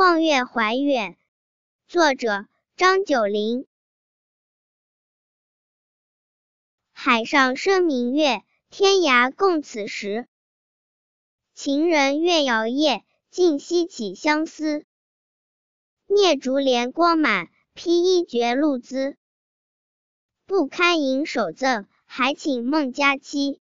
望月怀远作者张九龄。海上生明月天涯共此时。情人怨遥夜竟夕起相思。灭烛怜光满披衣觉露滋。不堪盈手赠还请梦佳期。